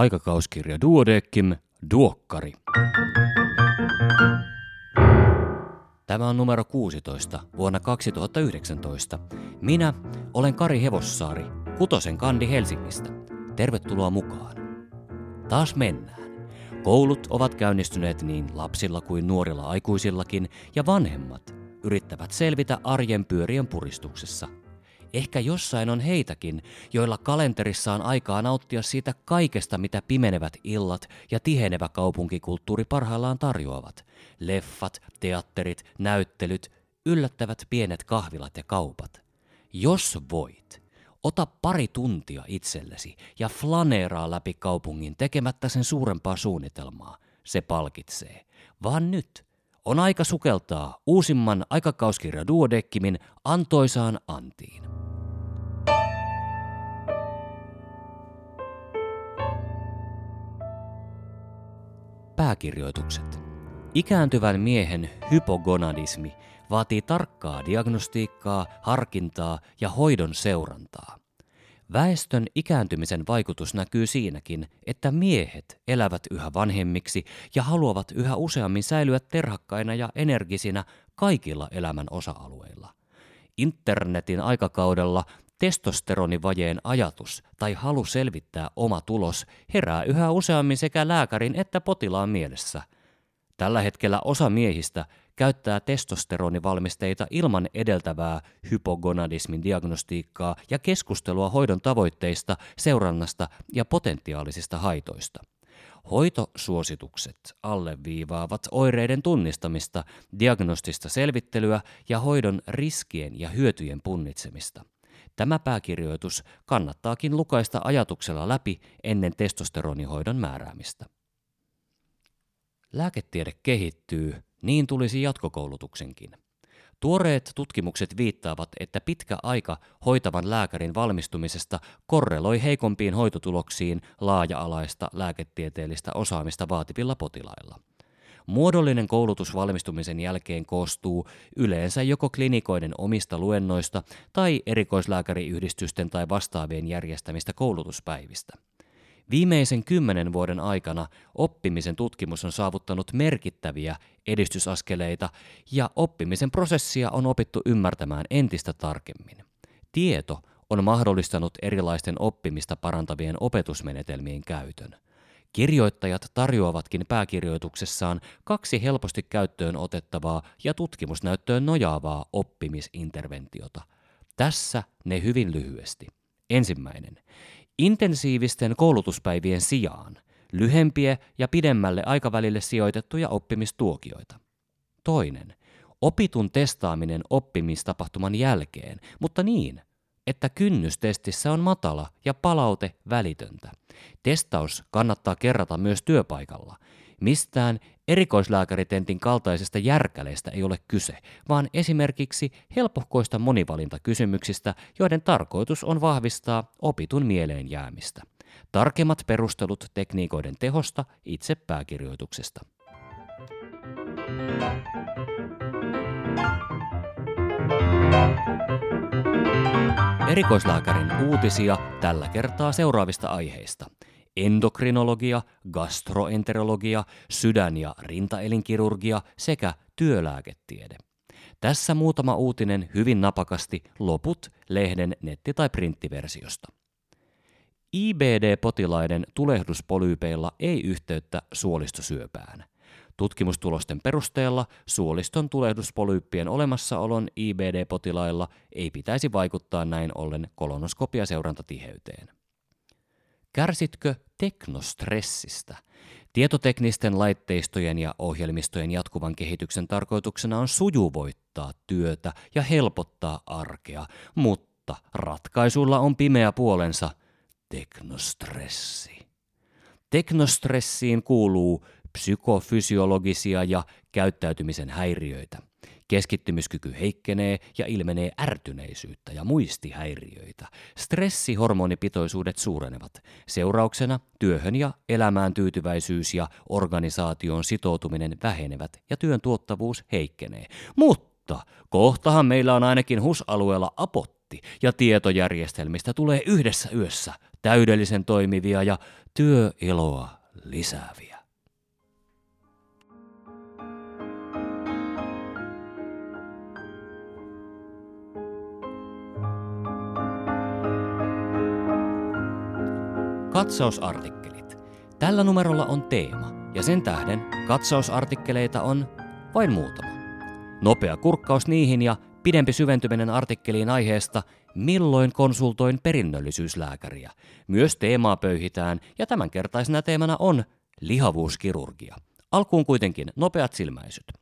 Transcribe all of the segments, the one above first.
aikakauskirja Duodeckim, Duokkari. Tämä on numero 16 vuonna 2019. Minä olen Kari Hevossaari, Kutosen kandi Helsingistä. Tervetuloa mukaan. Taas mennään. Koulut ovat käynnistyneet niin lapsilla kuin nuorilla aikuisillakin ja vanhemmat yrittävät selvitä arjen pyörien puristuksessa – Ehkä jossain on heitäkin, joilla kalenterissa on aikaa nauttia siitä kaikesta, mitä pimenevät illat ja tihenevä kaupunkikulttuuri parhaillaan tarjoavat. Leffat, teatterit, näyttelyt, yllättävät pienet kahvilat ja kaupat. Jos voit, ota pari tuntia itsellesi ja flaneeraa läpi kaupungin tekemättä sen suurempaa suunnitelmaa. Se palkitsee. Vaan nyt on aika sukeltaa uusimman aikakauskirja Duodeckimin antoisaan antiin. Pääkirjoitukset. Ikääntyvän miehen hypogonadismi vaatii tarkkaa diagnostiikkaa, harkintaa ja hoidon seurantaa. Väestön ikääntymisen vaikutus näkyy siinäkin, että miehet elävät yhä vanhemmiksi ja haluavat yhä useammin säilyä terhakkaina ja energisinä kaikilla elämän osa-alueilla. Internetin aikakaudella testosteronivajeen ajatus tai halu selvittää oma tulos herää yhä useammin sekä lääkärin että potilaan mielessä. Tällä hetkellä osa miehistä käyttää testosteronivalmisteita ilman edeltävää hypogonadismin diagnostiikkaa ja keskustelua hoidon tavoitteista, seurannasta ja potentiaalisista haitoista. Hoitosuositukset alleviivaavat oireiden tunnistamista, diagnostista selvittelyä ja hoidon riskien ja hyötyjen punnitsemista. Tämä pääkirjoitus kannattaakin lukaista ajatuksella läpi ennen testosteronihoidon määräämistä. Lääketiede kehittyy, niin tulisi jatkokoulutuksenkin. Tuoreet tutkimukset viittaavat, että pitkä aika hoitavan lääkärin valmistumisesta korreloi heikompiin hoitotuloksiin laaja-alaista lääketieteellistä osaamista vaativilla potilailla. Muodollinen koulutus valmistumisen jälkeen koostuu yleensä joko klinikoiden omista luennoista tai erikoislääkäriyhdistysten tai vastaavien järjestämistä koulutuspäivistä. Viimeisen kymmenen vuoden aikana oppimisen tutkimus on saavuttanut merkittäviä edistysaskeleita ja oppimisen prosessia on opittu ymmärtämään entistä tarkemmin. Tieto on mahdollistanut erilaisten oppimista parantavien opetusmenetelmien käytön. Kirjoittajat tarjoavatkin pääkirjoituksessaan kaksi helposti käyttöön otettavaa ja tutkimusnäyttöön nojaavaa oppimisinterventiota. Tässä ne hyvin lyhyesti. Ensimmäinen. Intensiivisten koulutuspäivien sijaan lyhempiä ja pidemmälle aikavälille sijoitettuja oppimistuokioita. Toinen. Opitun testaaminen oppimistapahtuman jälkeen, mutta niin, että kynnystestissä on matala ja palaute välitöntä. Testaus kannattaa kerrata myös työpaikalla. Mistään erikoislääkäritentin kaltaisesta järkäleestä ei ole kyse, vaan esimerkiksi helpohkoista monivalintakysymyksistä, joiden tarkoitus on vahvistaa opitun mieleen jäämistä. Tarkemmat perustelut tekniikoiden tehosta itse pääkirjoituksesta. Erikoislääkärin uutisia tällä kertaa seuraavista aiheista. Endokrinologia, gastroenterologia, sydän- ja rintaelinkirurgia sekä työlääketiede. Tässä muutama uutinen hyvin napakasti, loput lehden netti- tai printtiversiosta. IBD-potilaiden tulehduspolyypeilla ei yhteyttä suolistosyöpään. Tutkimustulosten perusteella suoliston tulehduspolyyppien olemassaolon IBD-potilailla ei pitäisi vaikuttaa näin ollen kolonoskopiaseurantatiheyteen. Kärsitkö teknostressistä? Tietoteknisten laitteistojen ja ohjelmistojen jatkuvan kehityksen tarkoituksena on sujuvoittaa työtä ja helpottaa arkea, mutta ratkaisulla on pimeä puolensa teknostressi. Teknostressiin kuuluu psykofysiologisia ja käyttäytymisen häiriöitä. Keskittymiskyky heikkenee ja ilmenee ärtyneisyyttä ja muistihäiriöitä. Stressihormonipitoisuudet suurenevat. Seurauksena työhön ja elämään tyytyväisyys ja organisaation sitoutuminen vähenevät ja työn tuottavuus heikkenee. Mutta kohtahan meillä on ainakin HUS-alueella apotti ja tietojärjestelmistä tulee yhdessä yössä täydellisen toimivia ja työeloa lisääviä. Katsausartikkelit. Tällä numerolla on teema, ja sen tähden katsausartikkeleita on vain muutama. Nopea kurkkaus niihin ja pidempi syventyminen artikkeliin aiheesta Milloin konsultoin perinnöllisyyslääkäriä. Myös teemaa pöyhitään ja tämänkertaisena teemana on lihavuuskirurgia. Alkuun kuitenkin nopeat silmäisyt.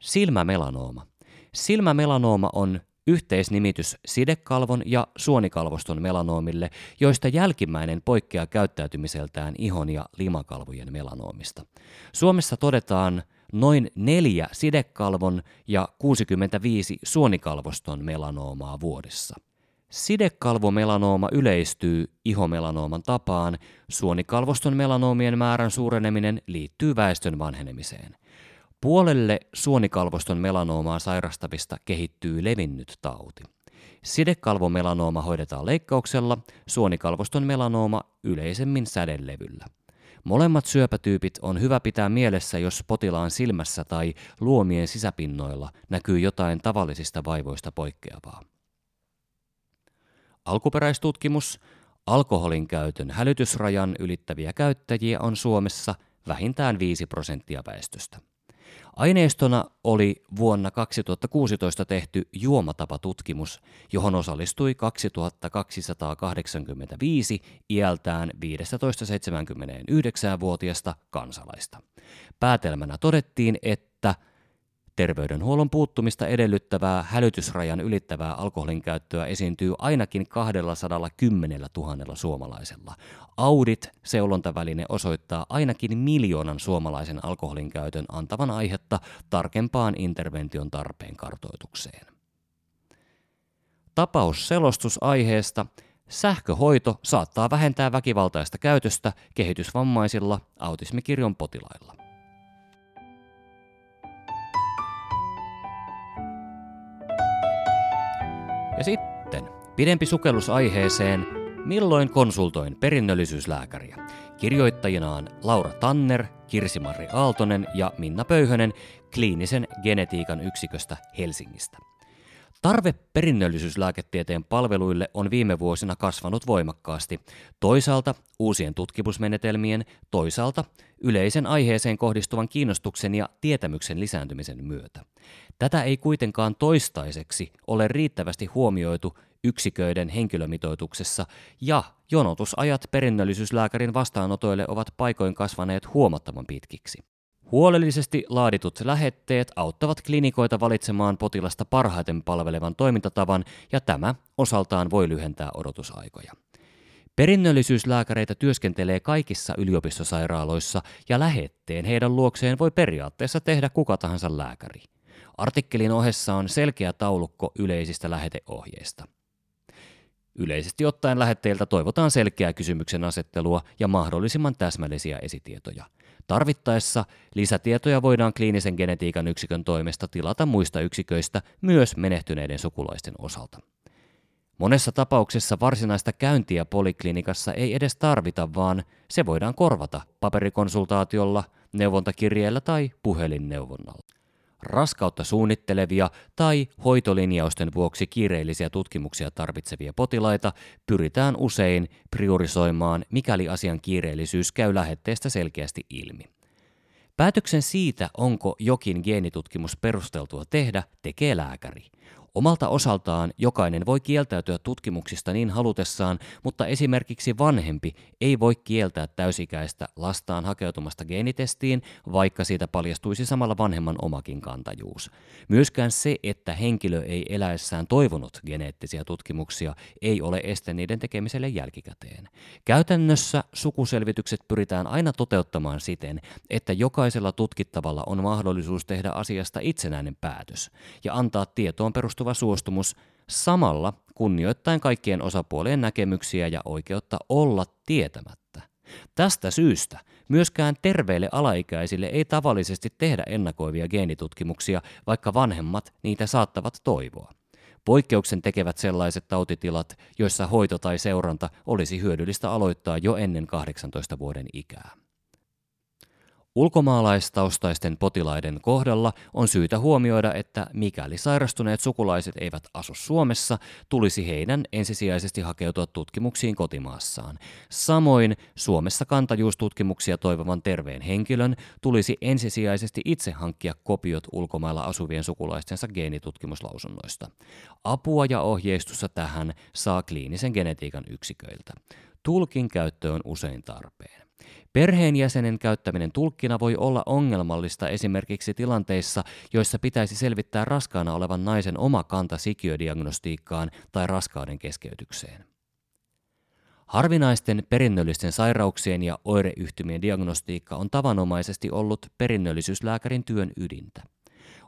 Silmämelanooma. Silmämelanooma on yhteisnimitys sidekalvon ja suonikalvoston melanoomille, joista jälkimmäinen poikkeaa käyttäytymiseltään ihon ja limakalvojen melanoomista. Suomessa todetaan noin neljä sidekalvon ja 65 suonikalvoston melanoomaa vuodessa. Sidekalvomelanooma yleistyy ihomelanooman tapaan, suonikalvoston melanoomien määrän suureneminen liittyy väestön vanhenemiseen. Puolelle suonikalvoston melanoomaa sairastavista kehittyy levinnyt tauti. Sidekalvomelanooma hoidetaan leikkauksella, suonikalvoston melanooma yleisemmin sädelevyllä. Molemmat syöpätyypit on hyvä pitää mielessä, jos potilaan silmässä tai luomien sisäpinnoilla näkyy jotain tavallisista vaivoista poikkeavaa. Alkuperäistutkimus. Alkoholin käytön hälytysrajan ylittäviä käyttäjiä on Suomessa vähintään 5 prosenttia väestöstä. Aineistona oli vuonna 2016 tehty juomatapatutkimus, johon osallistui 2285 iältään 15-79-vuotiasta kansalaista. Päätelmänä todettiin, että Terveydenhuollon puuttumista edellyttävää hälytysrajan ylittävää alkoholin käyttöä esiintyy ainakin 210 000 suomalaisella. Audit seulontaväline osoittaa ainakin miljoonan suomalaisen alkoholin käytön antavan aihetta tarkempaan intervention tarpeen kartoitukseen. Tapausselostus aiheesta Sähköhoito saattaa vähentää väkivaltaista käytöstä kehitysvammaisilla autismikirjon potilailla. Ja sitten pidempi sukellus aiheeseen Milloin konsultoin perinnöllisyyslääkäriä? Kirjoittajinaan Laura Tanner, Kirsi-Marri Aaltonen ja Minna Pöyhönen kliinisen genetiikan yksiköstä Helsingistä. Tarve perinnöllisyyslääketieteen palveluille on viime vuosina kasvanut voimakkaasti, toisaalta uusien tutkimusmenetelmien, toisaalta yleisen aiheeseen kohdistuvan kiinnostuksen ja tietämyksen lisääntymisen myötä. Tätä ei kuitenkaan toistaiseksi ole riittävästi huomioitu yksiköiden henkilömitoituksessa ja jonotusajat perinnöllisyyslääkärin vastaanotoille ovat paikoin kasvaneet huomattavan pitkiksi. Huolellisesti laaditut lähetteet auttavat klinikoita valitsemaan potilasta parhaiten palvelevan toimintatavan ja tämä osaltaan voi lyhentää odotusaikoja. Perinnöllisyyslääkäreitä työskentelee kaikissa yliopistosairaaloissa ja lähetteen heidän luokseen voi periaatteessa tehdä kuka tahansa lääkäri. Artikkelin ohessa on selkeä taulukko yleisistä läheteohjeista. Yleisesti ottaen lähetteiltä toivotaan selkeää kysymyksen asettelua ja mahdollisimman täsmällisiä esitietoja. Tarvittaessa lisätietoja voidaan kliinisen genetiikan yksikön toimesta tilata muista yksiköistä myös menehtyneiden sukulaisten osalta. Monessa tapauksessa varsinaista käyntiä poliklinikassa ei edes tarvita, vaan se voidaan korvata paperikonsultaatiolla, neuvontakirjeellä tai puhelinneuvonnalla. Raskautta suunnittelevia tai hoitolinjausten vuoksi kiireellisiä tutkimuksia tarvitsevia potilaita pyritään usein priorisoimaan, mikäli asian kiireellisyys käy lähetteestä selkeästi ilmi. Päätöksen siitä, onko jokin geenitutkimus perusteltua tehdä, tekee lääkäri. Omalta osaltaan jokainen voi kieltäytyä tutkimuksista niin halutessaan, mutta esimerkiksi vanhempi ei voi kieltää täysikäistä lastaan hakeutumasta geenitestiin, vaikka siitä paljastuisi samalla vanhemman omakin kantajuus. Myöskään se, että henkilö ei eläessään toivonut geneettisiä tutkimuksia, ei ole este niiden tekemiselle jälkikäteen. Käytännössä sukuselvitykset pyritään aina toteuttamaan siten, että jokaisella tutkittavalla on mahdollisuus tehdä asiasta itsenäinen päätös ja antaa tietoon perustuva perustuva suostumus samalla kunnioittaen kaikkien osapuolien näkemyksiä ja oikeutta olla tietämättä. Tästä syystä myöskään terveille alaikäisille ei tavallisesti tehdä ennakoivia geenitutkimuksia, vaikka vanhemmat niitä saattavat toivoa. Poikkeuksen tekevät sellaiset tautitilat, joissa hoito tai seuranta olisi hyödyllistä aloittaa jo ennen 18 vuoden ikää. Ulkomaalaistaustaisten potilaiden kohdalla on syytä huomioida, että mikäli sairastuneet sukulaiset eivät asu Suomessa, tulisi heidän ensisijaisesti hakeutua tutkimuksiin kotimaassaan. Samoin Suomessa kantajuustutkimuksia toivovan terveen henkilön tulisi ensisijaisesti itse hankkia kopiot ulkomailla asuvien sukulaistensa geenitutkimuslausunnoista. Apua ja ohjeistusta tähän saa kliinisen genetiikan yksiköiltä. Tulkin käyttö on usein tarpeen. Perheenjäsenen käyttäminen tulkkina voi olla ongelmallista esimerkiksi tilanteissa, joissa pitäisi selvittää raskaana olevan naisen oma kanta sikiödiagnostiikkaan tai raskauden keskeytykseen. Harvinaisten perinnöllisten sairauksien ja oireyhtymien diagnostiikka on tavanomaisesti ollut perinnöllisyyslääkärin työn ydintä.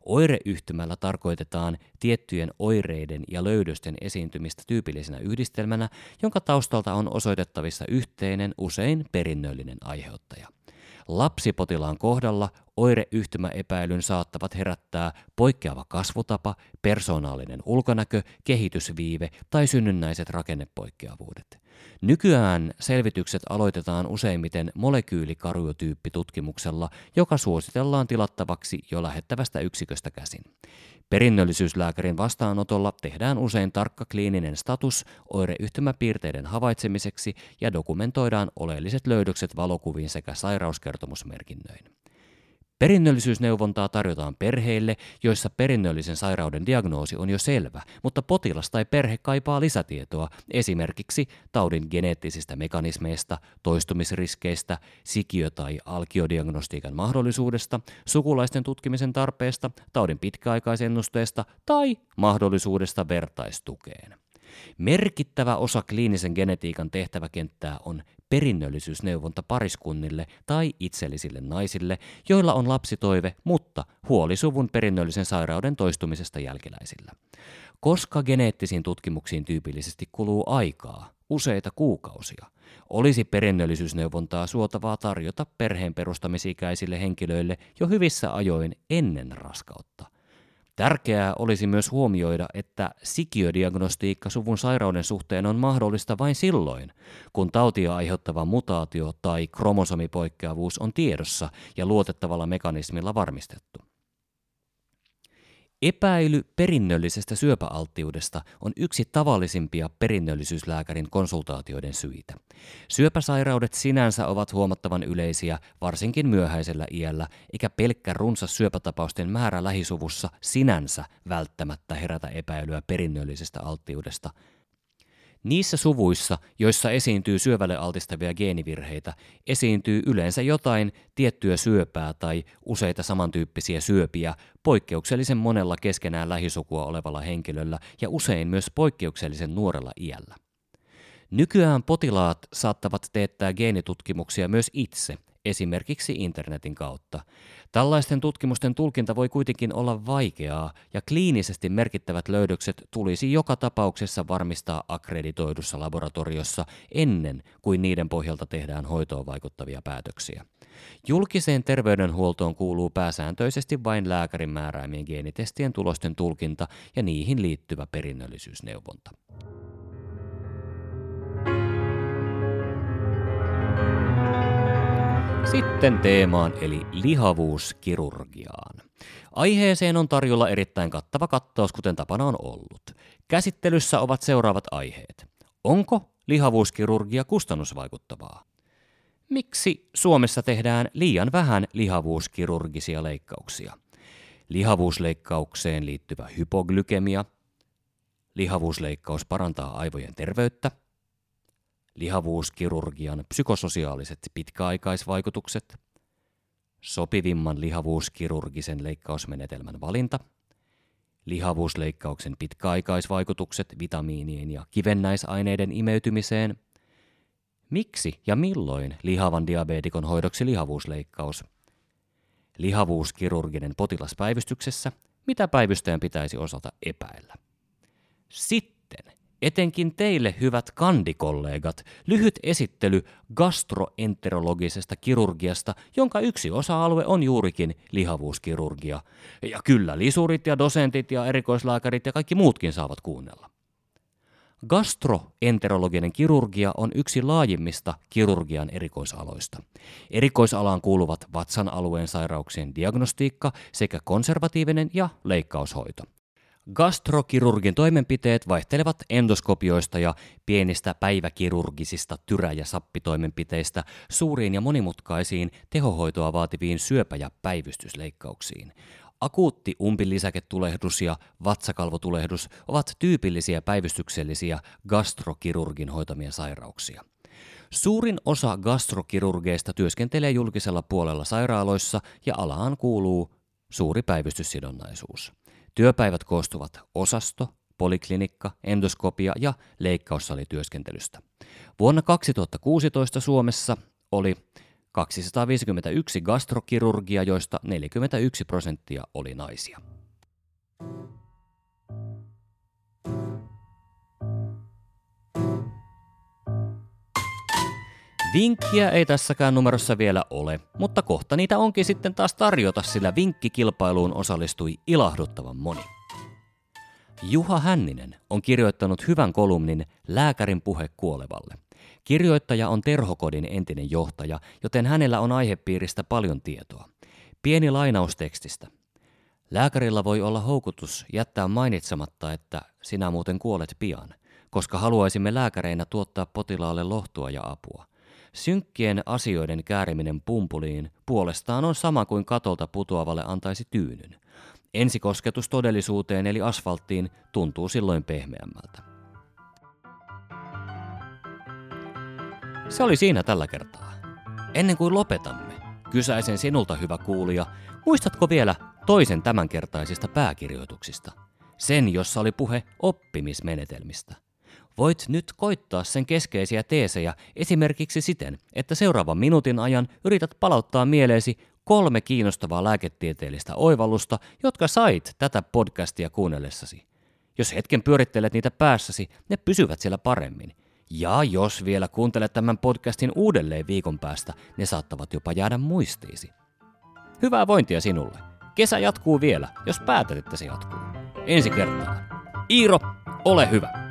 Oireyhtymällä tarkoitetaan tiettyjen oireiden ja löydösten esiintymistä tyypillisenä yhdistelmänä, jonka taustalta on osoitettavissa yhteinen, usein perinnöllinen aiheuttaja. Lapsipotilaan kohdalla oireyhtymäepäilyn saattavat herättää poikkeava kasvutapa, persoonallinen ulkonäkö, kehitysviive tai synnynnäiset rakennepoikkeavuudet. Nykyään selvitykset aloitetaan useimmiten molekyylikarjotyyppitutkimuksella, joka suositellaan tilattavaksi jo lähettävästä yksiköstä käsin. Perinnöllisyyslääkärin vastaanotolla tehdään usein tarkka kliininen status oireyhtymäpiirteiden havaitsemiseksi ja dokumentoidaan oleelliset löydökset valokuviin sekä sairauskertomusmerkinnöin. Perinnöllisyysneuvontaa tarjotaan perheille, joissa perinnöllisen sairauden diagnoosi on jo selvä, mutta potilas tai perhe kaipaa lisätietoa esimerkiksi taudin geneettisistä mekanismeista, toistumisriskeistä, sikiö- tai alkiodiagnostiikan mahdollisuudesta, sukulaisten tutkimisen tarpeesta, taudin pitkäaikaisennusteesta tai mahdollisuudesta vertaistukeen. Merkittävä osa kliinisen genetiikan tehtäväkenttää on perinnöllisyysneuvonta pariskunnille tai itsellisille naisille, joilla on lapsitoive, mutta huoli suvun perinnöllisen sairauden toistumisesta jälkeläisillä. Koska geneettisiin tutkimuksiin tyypillisesti kuluu aikaa, useita kuukausia, olisi perinnöllisyysneuvontaa suotavaa tarjota perheen perustamisikäisille henkilöille jo hyvissä ajoin ennen raskautta. Tärkeää olisi myös huomioida, että sikiödiagnostiikka suvun sairauden suhteen on mahdollista vain silloin, kun tautia aiheuttava mutaatio tai kromosomipoikkeavuus on tiedossa ja luotettavalla mekanismilla varmistettu. Epäily perinnöllisestä syöpäalttiudesta on yksi tavallisimpia perinnöllisyyslääkärin konsultaatioiden syitä. Syöpäsairaudet sinänsä ovat huomattavan yleisiä, varsinkin myöhäisellä iällä, eikä pelkkä runsas syöpätapausten määrä lähisuvussa sinänsä välttämättä herätä epäilyä perinnöllisestä alttiudesta – Niissä suvuissa, joissa esiintyy syövälle altistavia geenivirheitä, esiintyy yleensä jotain tiettyä syöpää tai useita samantyyppisiä syöpiä poikkeuksellisen monella keskenään lähisukua olevalla henkilöllä ja usein myös poikkeuksellisen nuorella iällä. Nykyään potilaat saattavat teettää geenitutkimuksia myös itse, esimerkiksi internetin kautta. Tällaisten tutkimusten tulkinta voi kuitenkin olla vaikeaa ja kliinisesti merkittävät löydökset tulisi joka tapauksessa varmistaa akkreditoidussa laboratoriossa ennen kuin niiden pohjalta tehdään hoitoon vaikuttavia päätöksiä. Julkiseen terveydenhuoltoon kuuluu pääsääntöisesti vain lääkärin määräämien geenitestien tulosten tulkinta ja niihin liittyvä perinnöllisyysneuvonta. Sitten teemaan eli lihavuuskirurgiaan. Aiheeseen on tarjolla erittäin kattava kattaus, kuten tapana on ollut. Käsittelyssä ovat seuraavat aiheet. Onko lihavuuskirurgia kustannusvaikuttavaa? Miksi Suomessa tehdään liian vähän lihavuuskirurgisia leikkauksia? Lihavuusleikkaukseen liittyvä hypoglykemia. Lihavuusleikkaus parantaa aivojen terveyttä – lihavuuskirurgian psykososiaaliset pitkäaikaisvaikutukset, sopivimman lihavuuskirurgisen leikkausmenetelmän valinta, lihavuusleikkauksen pitkäaikaisvaikutukset vitamiinien ja kivennäisaineiden imeytymiseen, miksi ja milloin lihavan diabeetikon hoidoksi lihavuusleikkaus, lihavuuskirurginen potilaspäivystyksessä, mitä päivystäjän pitäisi osata epäillä. Sitten Etenkin teille, hyvät kandikollegat, lyhyt esittely gastroenterologisesta kirurgiasta, jonka yksi osa-alue on juurikin lihavuuskirurgia. Ja kyllä, lisurit ja dosentit ja erikoislääkärit ja kaikki muutkin saavat kuunnella. Gastroenterologinen kirurgia on yksi laajimmista kirurgian erikoisaloista. Erikoisalaan kuuluvat vatsan alueen sairauksien diagnostiikka sekä konservatiivinen ja leikkaushoito. Gastrokirurgin toimenpiteet vaihtelevat endoskopioista ja pienistä päiväkirurgisista tyrä- ja sappitoimenpiteistä suuriin ja monimutkaisiin tehohoitoa vaativiin syöpä- ja päivystysleikkauksiin. Akuutti umpilisäketulehdus ja vatsakalvotulehdus ovat tyypillisiä päivystyksellisiä gastrokirurgin hoitamia sairauksia. Suurin osa gastrokirurgeista työskentelee julkisella puolella sairaaloissa ja alaan kuuluu suuri päivystyssidonnaisuus. Työpäivät koostuvat osasto, poliklinikka, endoskopia ja leikkaussalityöskentelystä. Vuonna 2016 Suomessa oli 251 gastrokirurgia, joista 41 prosenttia oli naisia. Vinkkiä ei tässäkään numerossa vielä ole, mutta kohta niitä onkin sitten taas tarjota, sillä vinkkikilpailuun osallistui ilahduttavan moni. Juha Hänninen on kirjoittanut hyvän kolumnin Lääkärin puhe kuolevalle. Kirjoittaja on Terhokodin entinen johtaja, joten hänellä on aihepiiristä paljon tietoa. Pieni lainaus tekstistä. Lääkärillä voi olla houkutus jättää mainitsematta, että sinä muuten kuolet pian, koska haluaisimme lääkäreinä tuottaa potilaalle lohtua ja apua – Synkkien asioiden kääriminen pumpuliin puolestaan on sama kuin katolta putoavalle antaisi tyynyn. Ensikosketus todellisuuteen eli asfalttiin tuntuu silloin pehmeämmältä. Se oli siinä tällä kertaa. Ennen kuin lopetamme, kysäisen sinulta hyvä kuulija, muistatko vielä toisen tämänkertaisista pääkirjoituksista? Sen, jossa oli puhe oppimismenetelmistä. Voit nyt koittaa sen keskeisiä teesejä esimerkiksi siten, että seuraavan minuutin ajan yrität palauttaa mieleesi kolme kiinnostavaa lääketieteellistä oivallusta, jotka sait tätä podcastia kuunnellessasi. Jos hetken pyörittelet niitä päässäsi, ne pysyvät siellä paremmin. Ja jos vielä kuuntelet tämän podcastin uudelleen viikon päästä, ne saattavat jopa jäädä muistiisi. Hyvää vointia sinulle. Kesä jatkuu vielä, jos päätät, että se jatkuu. Ensi kertaa. Iiro, ole hyvä!